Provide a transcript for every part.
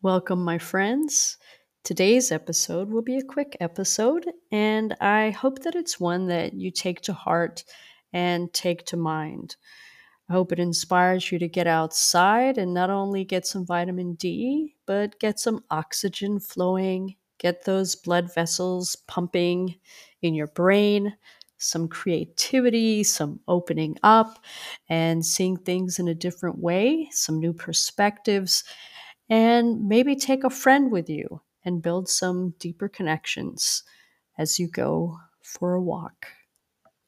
Welcome, my friends. Today's episode will be a quick episode, and I hope that it's one that you take to heart and take to mind. I hope it inspires you to get outside and not only get some vitamin D, but get some oxygen flowing, get those blood vessels pumping in your brain, some creativity, some opening up, and seeing things in a different way, some new perspectives and maybe take a friend with you and build some deeper connections as you go for a walk.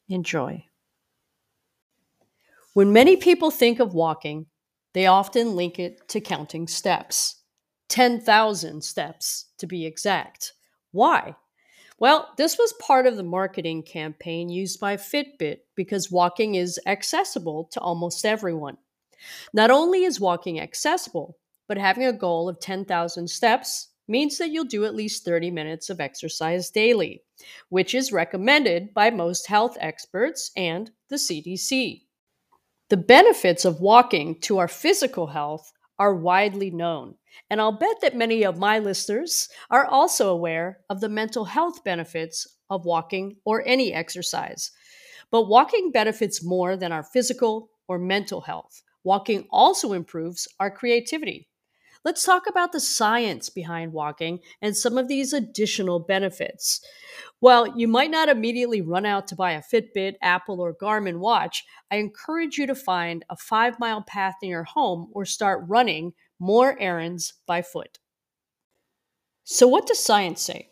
Enjoy. When many people think of walking, they often link it to counting steps 10,000 steps to be exact. Why? Well, this was part of the marketing campaign used by Fitbit because walking is accessible to almost everyone. Not only is walking accessible, but having a goal of 10,000 steps means that you'll do at least 30 minutes of exercise daily, which is recommended by most health experts and the CDC. The benefits of walking to our physical health are widely known, and I'll bet that many of my listeners are also aware of the mental health benefits of walking or any exercise. But walking benefits more than our physical or mental health. Walking also improves our creativity, Let's talk about the science behind walking and some of these additional benefits. While you might not immediately run out to buy a Fitbit, Apple, or Garmin watch, I encourage you to find a five mile path in your home or start running more errands by foot. So, what does science say?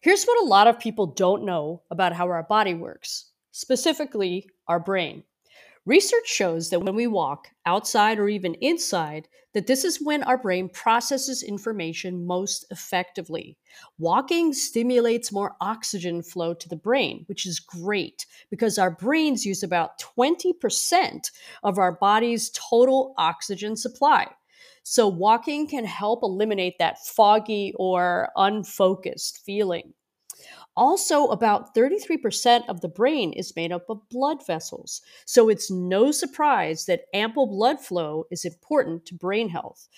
Here's what a lot of people don't know about how our body works, specifically our brain. Research shows that when we walk outside or even inside, that this is when our brain processes information most effectively. Walking stimulates more oxygen flow to the brain, which is great because our brains use about 20% of our body's total oxygen supply. So, walking can help eliminate that foggy or unfocused feeling. Also, about 33% of the brain is made up of blood vessels. So it's no surprise that ample blood flow is important to brain health.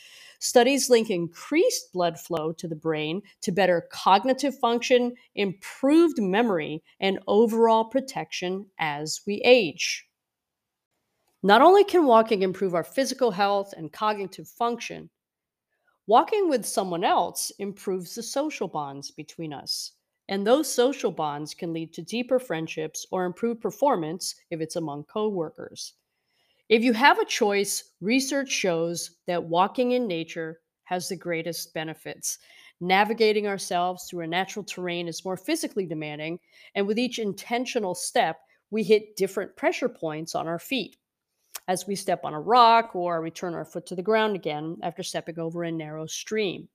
Studies link increased blood flow to the brain to better cognitive function, improved memory, and overall protection as we age. Not only can walking improve our physical health and cognitive function, walking with someone else improves the social bonds between us. And those social bonds can lead to deeper friendships or improved performance if it's among coworkers. If you have a choice, research shows that walking in nature has the greatest benefits. Navigating ourselves through a natural terrain is more physically demanding, and with each intentional step, we hit different pressure points on our feet as we step on a rock or return our foot to the ground again after stepping over a narrow stream.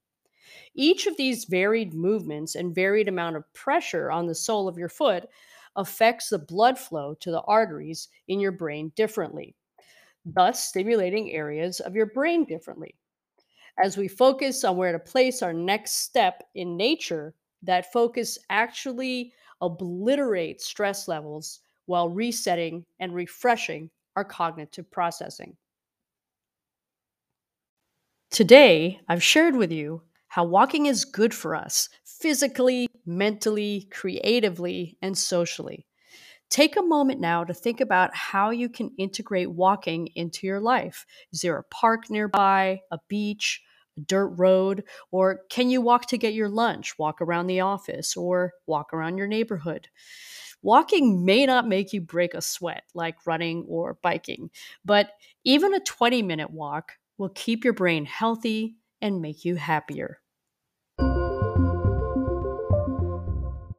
Each of these varied movements and varied amount of pressure on the sole of your foot affects the blood flow to the arteries in your brain differently, thus stimulating areas of your brain differently. As we focus on where to place our next step in nature, that focus actually obliterates stress levels while resetting and refreshing our cognitive processing. Today, I've shared with you how walking is good for us physically, mentally, creatively, and socially. Take a moment now to think about how you can integrate walking into your life. Is there a park nearby, a beach, a dirt road, or can you walk to get your lunch, walk around the office, or walk around your neighborhood? Walking may not make you break a sweat like running or biking, but even a 20 minute walk will keep your brain healthy and make you happier.